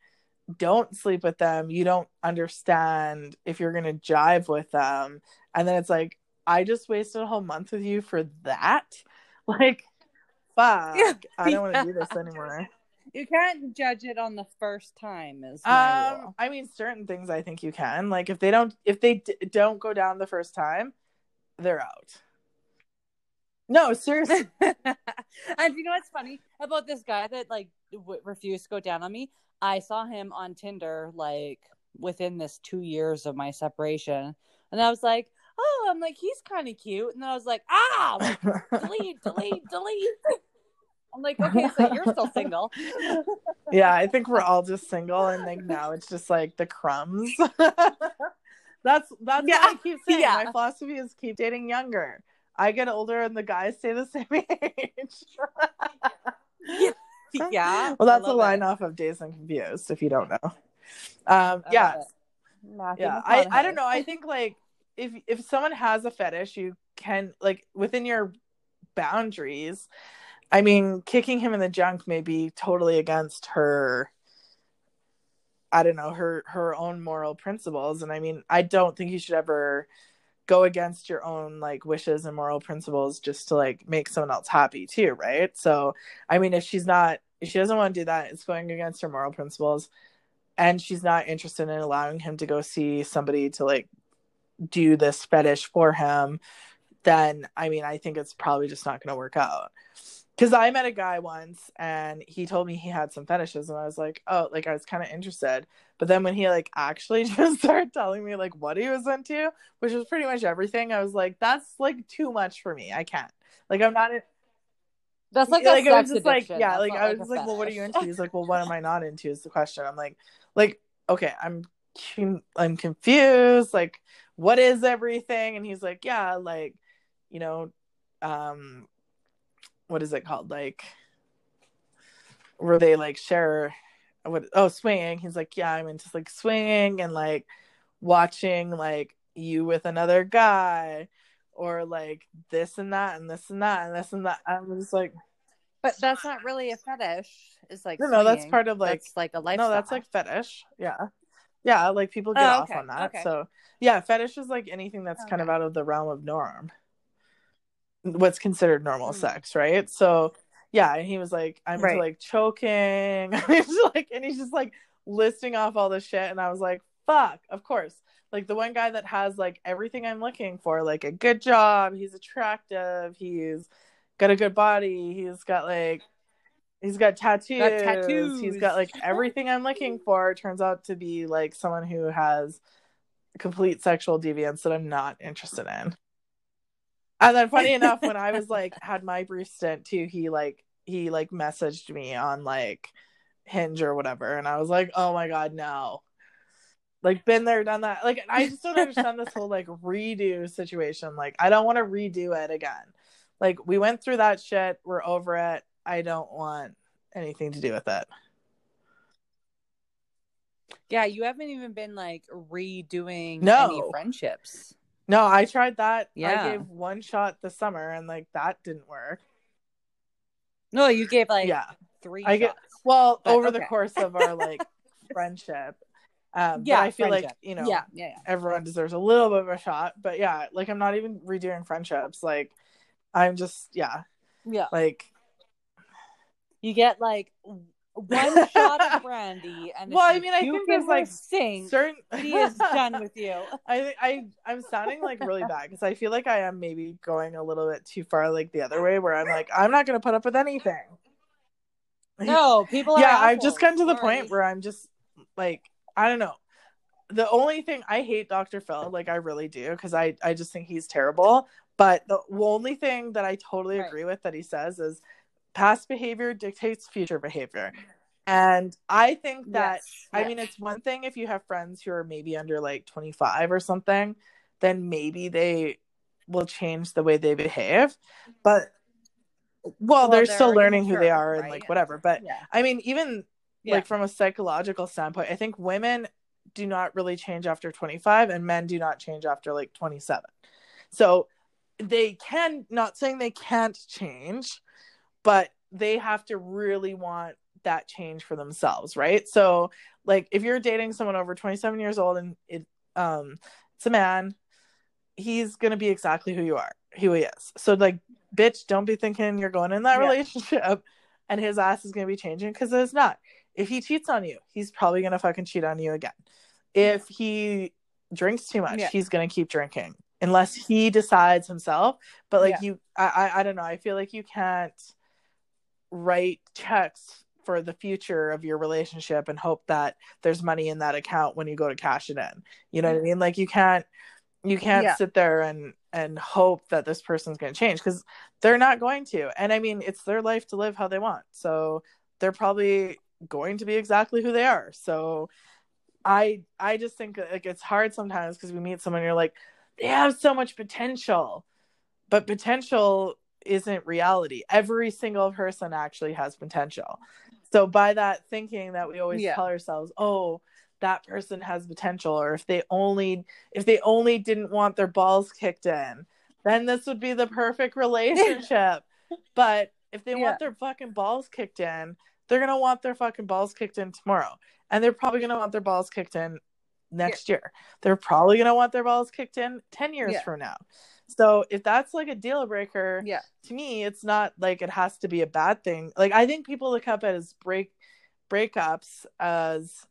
don't sleep with them you don't understand if you're going to jive with them and then it's like i just wasted a whole month with you for that like fuck Yeah. i don't want to do this anymore You can't judge it on the first time. Is my um rule. i mean certain things i think you can like if they don't if they d- don't go down the first time they're out no seriously and you know what's funny about this guy that like w- refused to go down on me? I saw him on Tinder like within this two years of my separation, and I was like, "Oh, I'm like he's kind of cute," and then I was like, "Ah, like, delete, delete, delete." I'm like, okay, so you're still single. yeah, I think we're all just single, and like now it's just like the crumbs. that's that's Yeah, what I keep saying. yeah. My philosophy is keep dating younger. I get older, and the guys stay the same age. yeah. well, that's a line it. off of Dazed and Confused. If you don't know, um, yeah, love it. Matthew yeah. I I don't know. I think like if if someone has a fetish, you can like within your boundaries. I mean, kicking him in the junk may be totally against her. I don't know her her own moral principles, and I mean, I don't think you should ever go against your own like wishes and moral principles just to like make someone else happy too, right? So, I mean, if she's not, she doesn't want to do that, it's going against her moral principles, and she's not interested in allowing him to go see somebody to like do this fetish for him, then I mean, I think it's probably just not going to work out. Because I met a guy once and he told me he had some fetishes, and I was like, oh, like I was kind of interested. But then when he like actually just started telling me like what he was into, which was pretty much everything, I was like, that's like too much for me. I can't. Like I'm not. That's like, like a I was just like, yeah, That's like I was just like, well, what are you into? He's like, well, what am I not into? Is the question. I'm like, like, okay, I'm, I'm confused. Like, what is everything? And he's like, yeah, like, you know, um, what is it called? Like, where they like share what? Oh, swinging. He's like, yeah, I'm into like swinging and like watching like you with another guy. Or like this and that and this and that and this and that. I'm just like, But that's not really a fetish. It's like No, no, that's part of, like- that's like a lifestyle. No, that's like fetish. Yeah. Yeah, like people get Oh, off on that. okay. So, yeah, fetish is like anything that's kind of out of the realm of norm. What's considered normal Hmm. sex, right? So, yeah, and he was like, I'm Right. into like choking. Like, and he's just like listing off all this shit. And I was like, fuck, of course. Like the one guy that has like everything I'm looking for, like a good job, he's attractive, he's got a good body, he's got like he's got tattoos, Got tattoos. he's got like everything I'm looking for. Turns out to be like someone who has complete sexual deviance that I'm not interested in. And then funny enough, when I was like had my brief stint too, he like he like messaged me on like Hinge or whatever, and I was like, oh my god, no. Like been there, done that. Like I just don't understand this whole like redo situation. Like I don't want to redo it again. Like we went through that shit. We're over it. I don't want anything to do with it. Yeah, you haven't even been like redoing No. any friendships. No, I tried that. Yeah. I gave one shot this summer and like that didn't work. No, you gave like yeah. three I get- Well, But, over the course of our like friendship. Um yeah, but I feel like, you know, yeah, yeah, yeah. everyone deserves a little bit of a shot. But yeah, like I'm not even redoing friendships. Like I'm just yeah, Yeah. like You get like one shot of brandy, and Well, I mean, I think there's, like, sing. certain He is done with you. I I I'm sounding like really bad because I feel like I am maybe going a little bit too far like the other way where I'm like I'm not gonna put up with anything. No, people. Are yeah, I've just gotten to the Sorry. point where I'm just like I don't know. The only thing I hate Dr. Phil, like I really do, because I I just think he's terrible. But the only thing that I totally Right. agree with that he says is past behavior dictates future behavior. And I think that Yes, I yes. mean it's one thing if you have friends who are maybe under like 25 or something, then maybe they will change the way they behave. But well, Well, they're, still they're learning who they are and like whatever. But Yeah. I mean, even Yeah. like from a psychological standpoint, I think women do not really change after 25 and men do not change after like 27. So they can not saying they can't change, but they have to really want that change for themselves, right? So like if you're dating someone over 27 years old and it um it's a man, he's going to be exactly who you are, who he is. So like bitch, don't be thinking you're going in that Yeah. relationship and his ass is going to be changing cuz it's not. If he cheats on you, he's probably going to fucking cheat on you again. If he drinks too much, Yeah. he's going to keep drinking unless he decides himself. But like Yeah. you I, I I don't know, I feel like you can't write checks for the future of your relationship and hope that there's money in that account when you go to cash it in. You know what I mm-hmm. mean? Like you can't you can't Yeah. sit there and and hope that this person's going to change cuz they're not going to. And I mean, it's their life to live how they want. So they're probably going to be exactly who they are. So I I just think like it's hard sometimes because we meet someone and you're like they have so much potential. But potential isn't reality. Every single person actually has potential. So by that thinking that we always Yeah. tell ourselves, "Oh, that person has potential," or if they only if they only didn't want their balls kicked in, then this would be the perfect relationship. but if they Yeah. want their fucking balls kicked in, they're gonna want their fucking balls kicked in tomorrow, and they're probably gonna want their balls kicked in next year. They're probably gonna want their balls kicked in ten years Yeah. from now. So if that's like a deal breaker, Yeah. to me it's not like it has to be a bad thing like i think people look up as break breakups as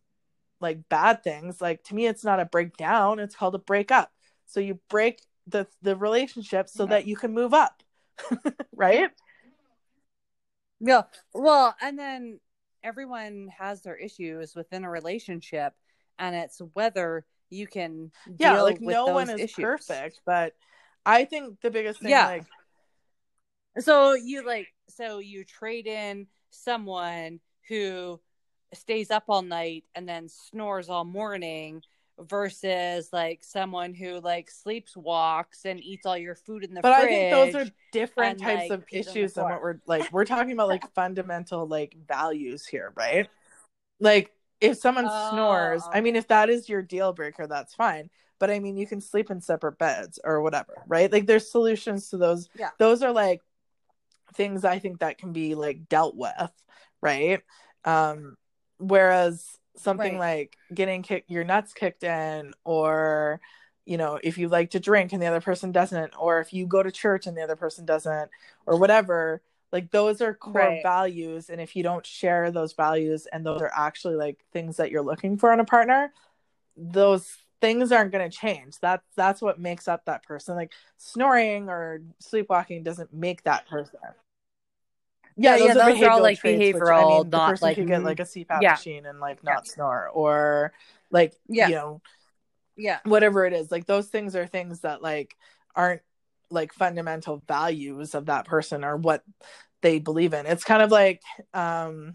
like bad things like to me it's not a breakdown it's called a breakup so you break the the relationship so Yeah. that you can move up right Yeah. Well, and then everyone has their issues within a relationship, and it's whether you can yeah like no one is issues. perfect but i think the biggest thing Yeah. like So you like so you trade in someone who stays up all night and then snores all morning versus like someone who like sleeps walks and eats all your food in the but fridge. But I think those are different and, types like, of pees on the issues than what we're like we're talking about like fundamental like values here right? Like if someone Oh, snores i mean if that is your deal breaker that's fine. But i mean you can sleep in separate beds or whatever right? Like there's solutions to those. Yeah. those are like things i think that can be like dealt with right? Um whereas something Right. like getting kicked your nuts kicked in or you know if you like to drink and the other person doesn't or if you go to church and the other person doesn't or whatever like those are core Right. values and if you don't share those values and those are actually like things that you're looking for in a partner those things aren't going to change that's that's what makes up that person like snoring or sleepwalking doesn't make that person Yeah, yeah, those are all, like, which, behavioral, the not, person like, could get like a CPAP yeah. machine and like not snore or like Yeah. you know yeah. whatever it is like those things are things that like aren't like fundamental values of that person or what they believe in it's kind of like um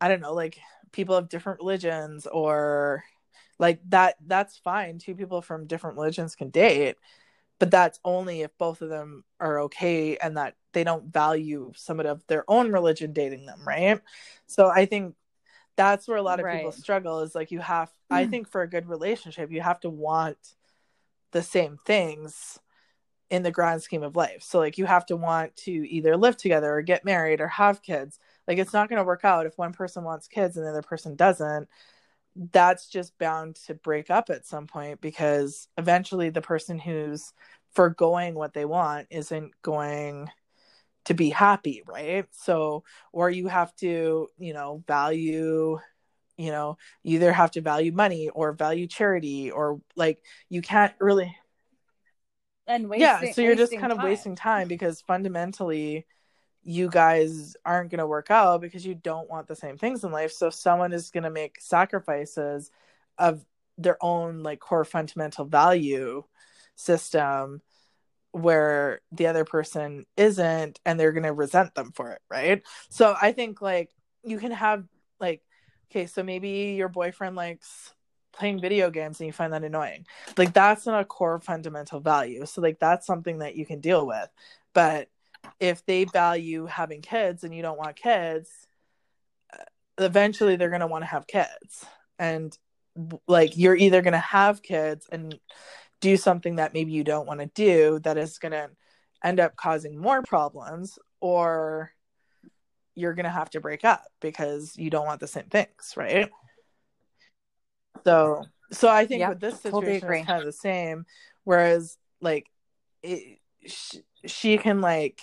i don't know like people of different religions or like that that's fine two people from different religions can date but that's only if both of them are okay and that they don't value someone of their own religion dating them right? So i think that's where a lot of people struggle is like you have i mm. think for a good relationship you have to want the same things in the grand scheme of life. So like you have to want to either live together or get married or have kids. Like it's not going to work out if one person wants kids and the other person doesn't that's just bound to break up at some point because eventually the person who's foregoing what they want isn't going to be happy right so or you have to you know value you know you either have to value money or value charity or like you can't really And wasting, yeah so you're just kind of time. wasting time because fundamentally you guys aren't going to work out because you don't want the same things in life. So someone is going to make sacrifices of their own like core fundamental value system where the other person isn't and they're going to resent them for it right? So i think like you can have like okay so maybe your boyfriend likes playing video games and you find that annoying. Like that's not a core fundamental value. So like that's something that you can deal with. But if they value having kids and you don't want kids uh, eventually they're going to want to have kids and like you're either going to have kids and do something that maybe you don't want to do that is going to end up causing more problems or you're going to have to break up because you don't want the same things right so so i think Yep, with this situation agree. it's kind of the same whereas like it, she can like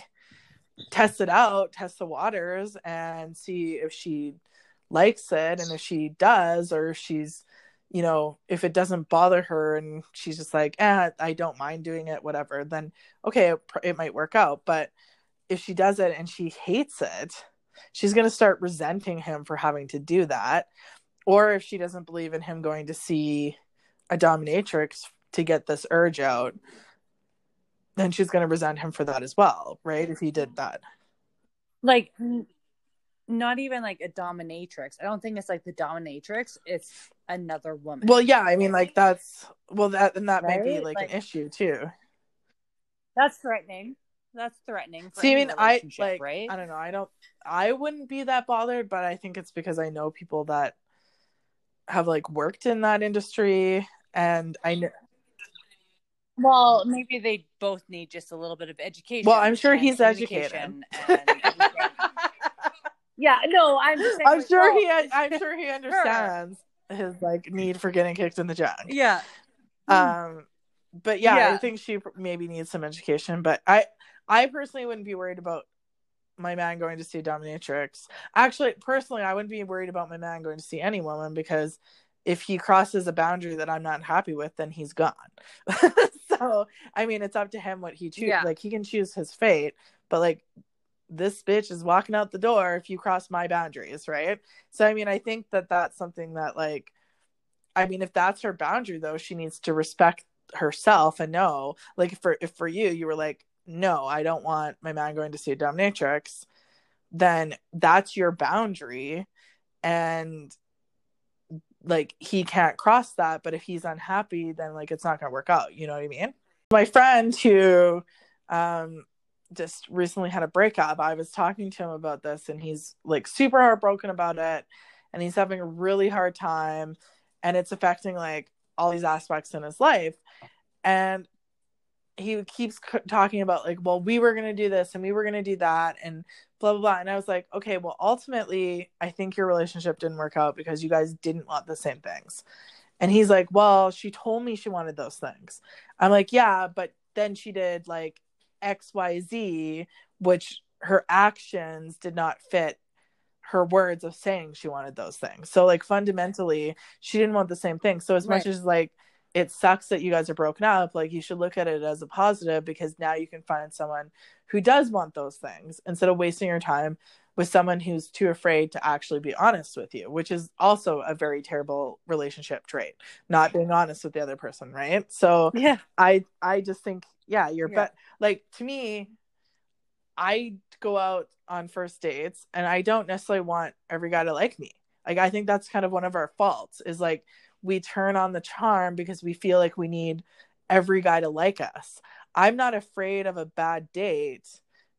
test it out test the waters and see if she likes it and if she does or if she's you know if it doesn't bother her and she's just like eh i don't mind doing it whatever then okay it, it might work out. But if she does it and she hates it she's going to start resenting him for having to do that. Or if she doesn't believe in him going to see a dominatrix to get this urge out then she's going to resent him for that as well right if he did that like n- not even like a dominatrix. I don't think it's like the dominatrix. It's another woman. well yeah i mean like that's well that and that might be like, Like- an issue too that's threatening. That's threatening. For See, I mean, I like, right? I don't know. I don't, I wouldn't be that bothered, but I think it's because I know people that have like worked in that industry, and I know. Well, maybe they both need just a little bit of education. Well, I'm sure he's communication educated. and everything. yeah, no, I'm just saying. I'm sure well, he, I'm sure he understands his like need for getting kicked in the junk. Yeah. Um, but yeah, I think she maybe needs some education. But I, I personally wouldn't be worried about my man going to see a dominatrix. Actually, personally, I wouldn't be worried about my man going to see any woman because if he crosses a boundary that I'm not happy with, then he's gone. so I mean, it's up to him what he chooses. Yeah. Like he can choose his fate, but like this bitch is walking out the door if you cross my boundaries, right? So I mean, I think that that's something that like I mean, if that's her boundary though, she needs to respect herself and know. Like if for if for you, you were like, no, I don't want my man going to see a dominatrix, then that's your boundary, and like he can't cross that. But if he's unhappy, then like it's not gonna work out. You know what I mean? My friend who um just recently had a breakup, I was talking to him about this, and he's like super heartbroken about it, and he's having a really hard time and it's affecting like all these aspects in his life and he keeps c- talking about like well we were going to do this and we were going to do that and blah blah blah and i was like okay well ultimately i think your relationship didn't work out because you guys didn't want the same things and he's like well she told me she wanted those things i'm like yeah but then she did like xyz which her actions did not fit her words of saying she wanted those things. So like fundamentally, she didn't want the same thing. So as much as like it sucks that you guys are broken up, like you should look at it as a positive because now you can find someone who does want those things instead of wasting your time with someone who's too afraid to actually be honest with you, which is also a very terrible relationship trait, not being honest with the other person, right? So Yeah. I I just think yeah, you're Yeah. bet like to me I go out on first dates and I don't necessarily want every guy to like me. Like I think that's kind of one of our faults is like we turn on the charm because we feel like we need every guy to like us. I'm not afraid of a bad date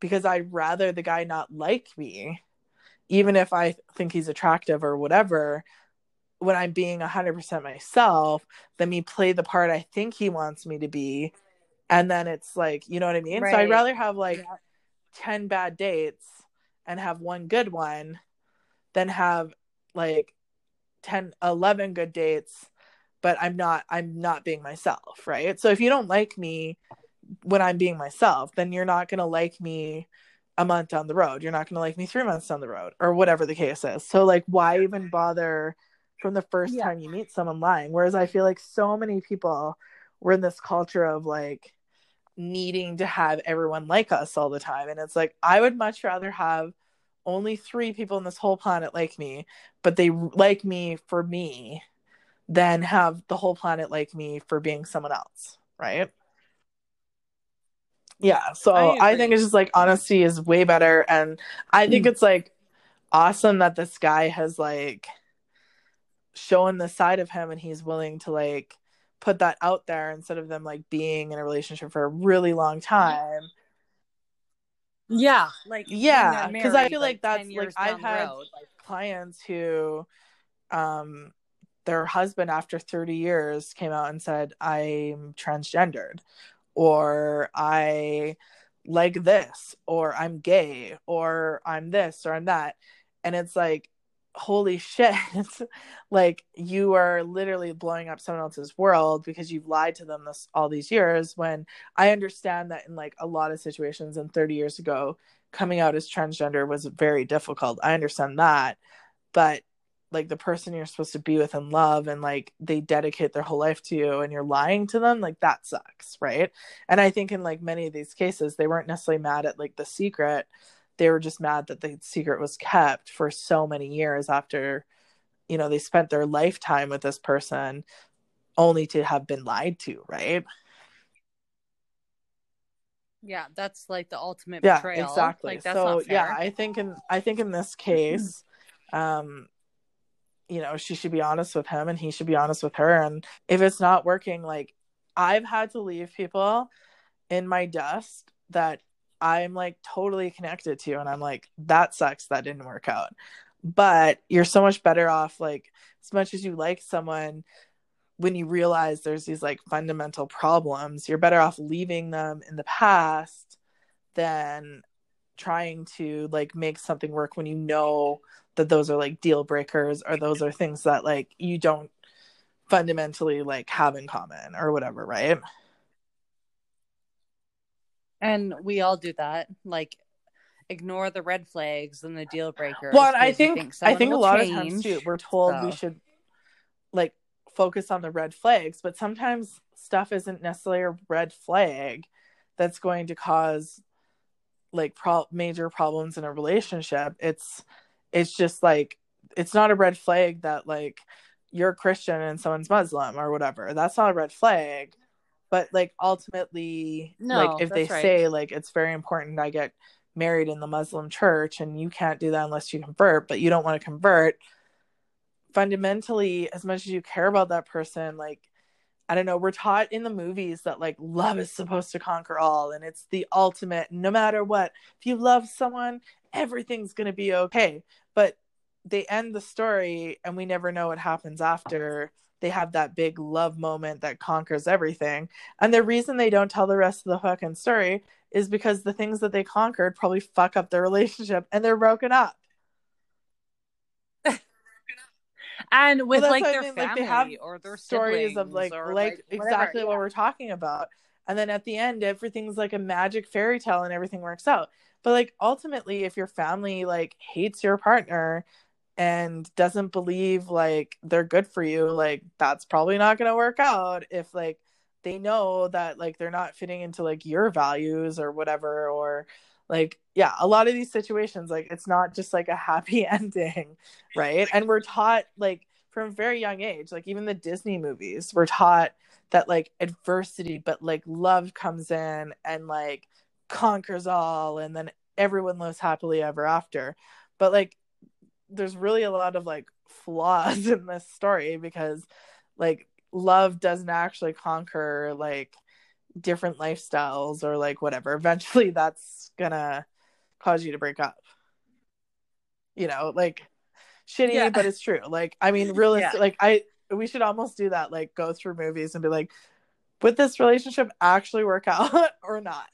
because I'd rather the guy not like me even if I think he's attractive or whatever when I'm being 100% myself than me play the part I think he wants me to be and then it's like, you know what I mean? So I'd rather have like Yeah. 10 bad dates and have one good one than have like 10 11 good dates but i'm not i'm not being myself right so if you don't like me when i'm being myself then you're not going to like me a month down the road you're not going to like me three months down the road or whatever the case is so like why even bother from the first Yeah. time you meet someone lying whereas i feel like so many people were in this culture of like needing to have everyone like us all the time. And it's like, I would much rather have only three people on this whole planet like me, but they like me for me than have the whole planet like me for being someone else. Right. Yeah. So I I, think it's just like honesty is way better. And I think mm. it's like, awesome that this guy has like shown the side of him and he's willing to like put that out there instead of them like being in a relationship for a really long mm. time. Yeah, like Yeah, because I feel like, 10 that's like I've had road, like, clients who um their husband after 30 years came out and said i'm transgendered or i like this or i'm gay or i'm this or i'm that and it's like holy shit. Like you are literally blowing up someone else's world because you've lied to them this all these years when i understand that in like a lot of situations and 30 years ago coming out as transgender was very difficult. I understand that. But like the person you're supposed to be with and love and like they dedicate their whole life to you and you're lying to them like that sucks right? And i think in like many of these cases they weren't necessarily mad at like the secret they were just mad that the secret was kept for so many years after you know they spent their lifetime with this person only to have been lied to right yeah, that's like the ultimate yeah betrayal. exactly Like that's so not fair. yeah i think in i think in this case um you know she should be honest with him and he should be honest with her and if it's not working like i've had to leave people in my dust that i'm like totally connected to and i'm like that sucks that didn't work out. But you're so much better off like as much as you like someone when you realize there's these like fundamental problems you're better off leaving them in the past than trying to like make something work when you know that those are like deal breakers or those are things that like you don't fundamentally like have in common or whatever right and we all do that. Like ignore the red flags and the deal breakers. well i you think, i think a lot of times too we're told we should like focus on the red flags but sometimes stuff isn't necessarily a red flag that's going to cause like pro- major problems in a relationship it's it's just like it's not a red flag that like you're christian and someone's muslim or whatever that's not a red flag but like ultimately No, like if they right. say like it's very important i get married in the muslim church and you can't do that unless you convert but you don't want to convert fundamentally as much as you care about that person like i don't know we're taught in the movies that like love is supposed to conquer all and it's the ultimate no matter what if you love someone everything's going to be okay but they end the story and we never know what happens after they have that big love moment that conquers everything. And the reason they don't tell the rest of the fucking story is because the things that they conquered probably fuck up their relationship and they're broken up. And with Well, like what I their mean, family like, they have or their stories of like or, like, whatever. exactly what we're talking about. And then at the end everything's like a magic fairy tale and everything works out. But like ultimately if your family like hates your partner and doesn't believe like they're good for you like that's probably not going to work out if like they know that like they're not fitting into like your values or whatever or like yeah a lot of these situations like it's not just like a happy ending right? And we're taught like from a very young age like even the disney movies we're taught that like adversity but like love comes in and like conquers all and then everyone lives happily ever after. But like there's really a lot of like flaws in this story because like love doesn't actually conquer like different lifestyles or like whatever eventually that's gonna cause you to break up you know like shitty Yeah. but it's true like i mean really Yeah. like i we should almost do that like go through movies and be like would this relationship actually work out or not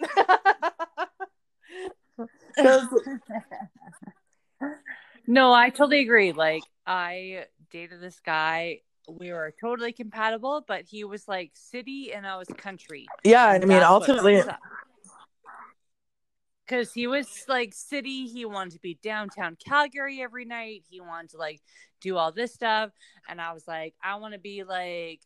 no, I totally agree. Like I dated this guy. We were totally compatible, but he was like city and I was country. yeah i mean ultimately because he was like city he wanted to be downtown calgary every night he wanted to like do all this stuff and i was like i want to be like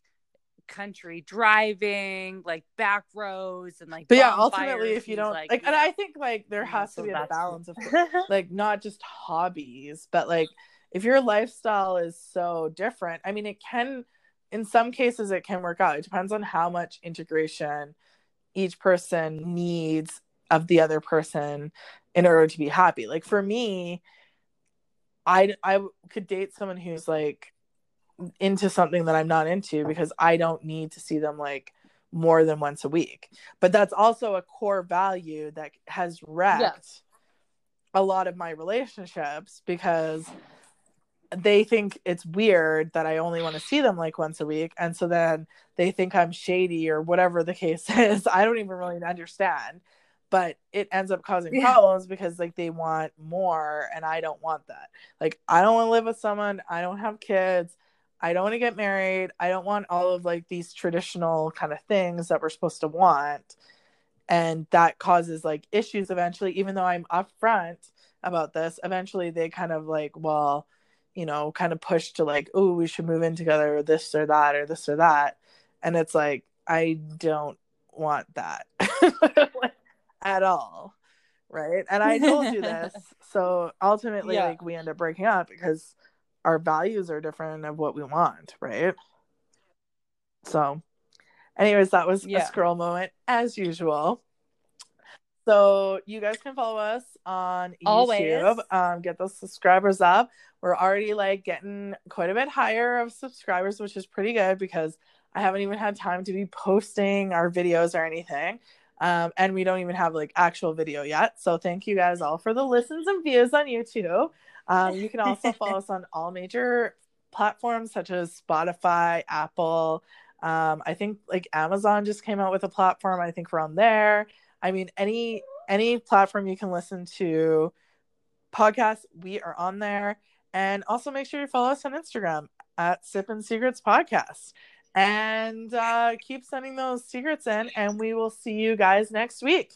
country driving like back roads and like but yeah ultimately if you don't like, like, and i think like there Yeah, has so to be a balance of like not just hobbies but like if your lifestyle is so different i mean it can in some cases it can work out. It depends on how much integration each person needs of the other person in order to be happy. Like for me I I could date someone who's like into something that I'm not into because I don't need to see them like more than once a week. But that's also a core value that has wrecked Yeah. a lot of my relationships because they think it's weird that I only want to see them like once a week. And so then they think I'm shady or whatever the case is. I don't even really understand. But it ends up causing Yeah. problems because like they want more and I don't want that. Like I don't want to live with someone, I don't have kids, I don't want to get married, I don't want all of like these traditional kind of things that we're supposed to want. And that causes like issues eventually, even though I'm upfront about this, eventually they kind of like, well, you know, kind of push to like, oh, we should move in together, or this or that, or this or that. And it's like, I don't want that at all. Right. And I told you this. So ultimately, Yeah. like, we end up breaking up because our values are different of what we want. Right. So, anyways, that was Yeah. a scroll moment as usual. So you guys can follow us on Always. YouTube. Um, get those subscribers up. We're already like getting quite a bit higher of subscribers, which is pretty good because I haven't even had time to be posting our videos or anything. Um, and we don't even have like actual video yet. So thank you guys all for the listens and views on YouTube. Um, you can also follow us on all major platforms such as Spotify, Apple. Um, I think like Amazon just came out with a platform. I think we're on there. I mean, any any platform you can listen to podcasts, we are on there. And also make sure you follow us on Instagram at Sippin Secrets Podcast. And uh, keep sending those secrets in, and we will see you guys next week.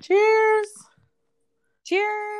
Cheers. Cheers.